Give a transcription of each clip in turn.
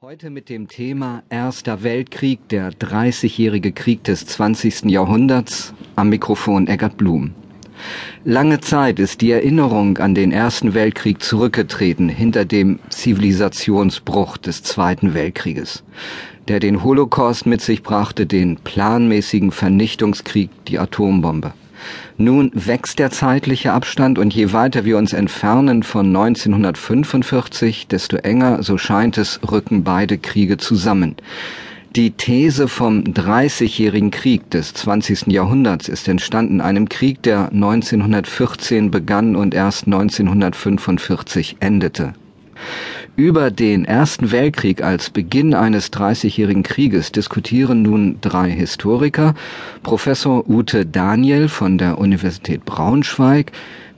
Heute mit dem Thema Erster Weltkrieg, der 30-jährige Krieg des 20. Jahrhunderts, am Mikrofon Eggert Blum. Lange Zeit ist die Erinnerung an den Ersten Weltkrieg zurückgetreten hinter dem Zivilisationsbruch des Zweiten Weltkrieges, der den Holocaust mit sich brachte, den planmäßigen Vernichtungskrieg, die Atombombe. Nun wächst der zeitliche Abstand und je weiter wir uns entfernen von 1945, desto enger, so scheint es, rücken beide Kriege zusammen. Die These vom Dreißigjährigen Krieg des 20. Jahrhunderts ist entstanden, einem Krieg, der 1914 begann und erst 1945 endete. Über den Ersten Weltkrieg als Beginn eines Dreißigjährigen Krieges diskutieren nun drei Historiker, Professor Ute Daniel von der Universität Braunschweig,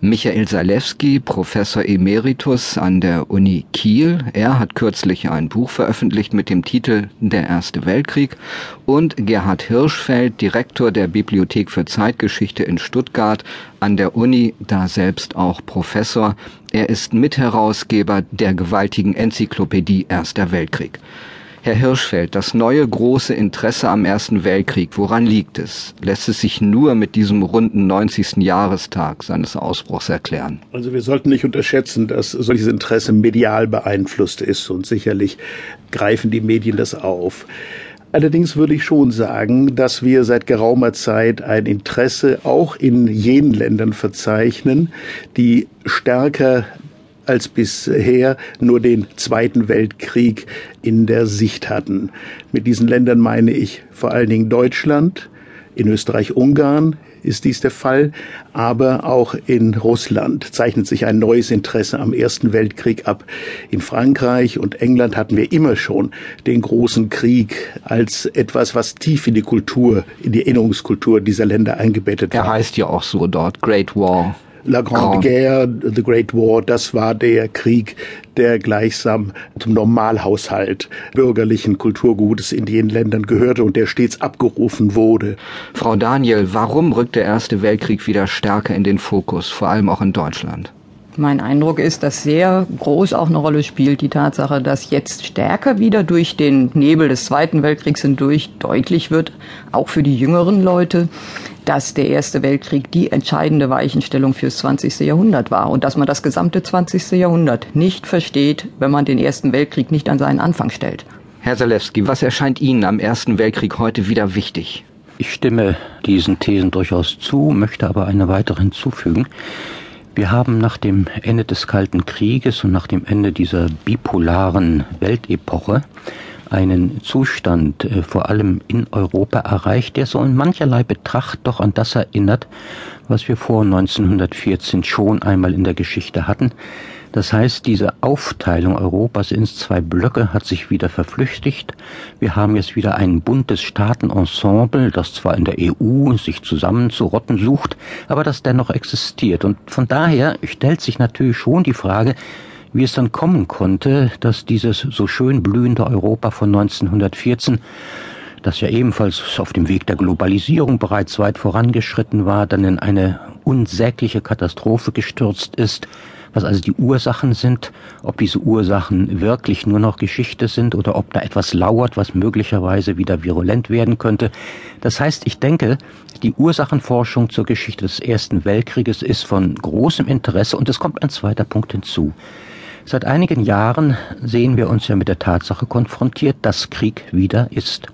Michael Salewski, Professor Emeritus an der Uni Kiel. Er hat kürzlich ein Buch veröffentlicht mit dem Titel Der Erste Weltkrieg. Und Gerhard Hirschfeld, Direktor der Bibliothek für Zeitgeschichte in Stuttgart an der Uni, da selbst auch Professor. Er ist Mitherausgeber der gewaltigen Enzyklopädie Erster Weltkrieg. Herr Hirschfeld, das neue große Interesse am Ersten Weltkrieg, woran liegt es? Lässt es sich nur mit diesem runden 90. Jahrestag seines Ausbruchs erklären? Also wir sollten nicht unterschätzen, dass solches Interesse medial beeinflusst ist und sicherlich greifen die Medien das auf. Allerdings würde ich schon sagen, dass wir seit geraumer Zeit ein Interesse auch in jenen Ländern verzeichnen, die stärker als bisher nur den Zweiten Weltkrieg in der Sicht hatten. Mit diesen Ländern meine ich vor allen Dingen Deutschland, in Österreich-Ungarn ist dies der Fall, aber auch in Russland zeichnet sich ein neues Interesse am Ersten Weltkrieg ab. In Frankreich und England hatten wir immer schon den großen Krieg als etwas, was tief in die Kultur, in die Erinnerungskultur dieser Länder eingebettet war. Er heißt ja auch so dort, Great War. La Grande Guerre, The Great War, das war der Krieg, der gleichsam zum Normalhaushalt bürgerlichen Kulturgutes in den Ländern gehörte und der stets abgerufen wurde. Frau Daniel, warum rückt der Erste Weltkrieg wieder stärker in den Fokus, vor allem auch in Deutschland? Mein Eindruck ist, dass sehr groß auch eine Rolle spielt die Tatsache, dass jetzt stärker wieder durch den Nebel des Zweiten Weltkriegs hindurch deutlich wird, auch für die jüngeren Leute, dass der Erste Weltkrieg die entscheidende Weichenstellung fürs 20. Jahrhundert war und dass man das gesamte 20. Jahrhundert nicht versteht, wenn man den Ersten Weltkrieg nicht an seinen Anfang stellt. Herr Zalewski, was erscheint Ihnen am Ersten Weltkrieg heute wieder wichtig? Ich stimme diesen Thesen durchaus zu, möchte aber eine weitere hinzufügen. Wir haben nach dem Ende des Kalten Krieges und nach dem Ende dieser bipolaren Weltepoche einen Zustand äh, vor allem in Europa erreicht, der so in mancherlei Betracht doch an das erinnert, was wir vor 1914 schon einmal in der Geschichte hatten. Das heißt, diese Aufteilung Europas ins zwei Blöcke hat sich wieder verflüchtigt. Wir haben jetzt wieder ein buntes Staatenensemble, das zwar in der EU sich zusammenzurotten sucht, aber das dennoch existiert. Und von daher stellt sich natürlich schon die Frage, wie es dann kommen konnte, dass dieses so schön blühende Europa von 1914 das ja ebenfalls auf dem Weg der Globalisierung bereits weit vorangeschritten war, dann in eine unsägliche Katastrophe gestürzt ist, was also die Ursachen sind, ob diese Ursachen wirklich nur noch Geschichte sind oder ob da etwas lauert, was möglicherweise wieder virulent werden könnte. Das heißt, ich denke, die Ursachenforschung zur Geschichte des Ersten Weltkrieges ist von großem Interesse und es kommt ein zweiter Punkt hinzu. Seit einigen Jahren sehen wir uns ja mit der Tatsache konfrontiert, dass Krieg wieder ist.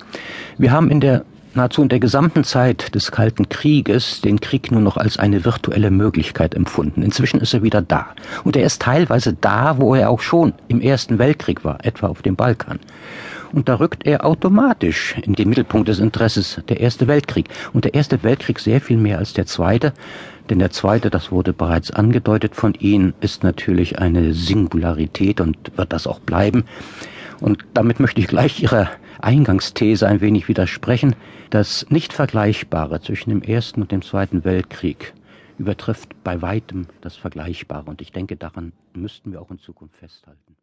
Wir haben in der nahezu in der gesamten Zeit des Kalten Krieges den Krieg nur noch als eine virtuelle Möglichkeit empfunden. Inzwischen ist er wieder da. Und er ist teilweise da, wo er auch schon im Ersten Weltkrieg war, etwa auf dem Balkan. Und da rückt er automatisch in den Mittelpunkt des Interesses der Erste Weltkrieg. Und der Erste Weltkrieg sehr viel mehr als der Zweite. Denn der Zweite, das wurde bereits angedeutet von Ihnen, ist natürlich eine Singularität und wird das auch bleiben. Und damit möchte ich gleich Ihrer Eingangsthese ein wenig widersprechen. Das Nicht-Vergleichbare zwischen dem Ersten und dem Zweiten Weltkrieg übertrifft bei weitem das Vergleichbare. Und ich denke, daran müssten wir auch in Zukunft festhalten.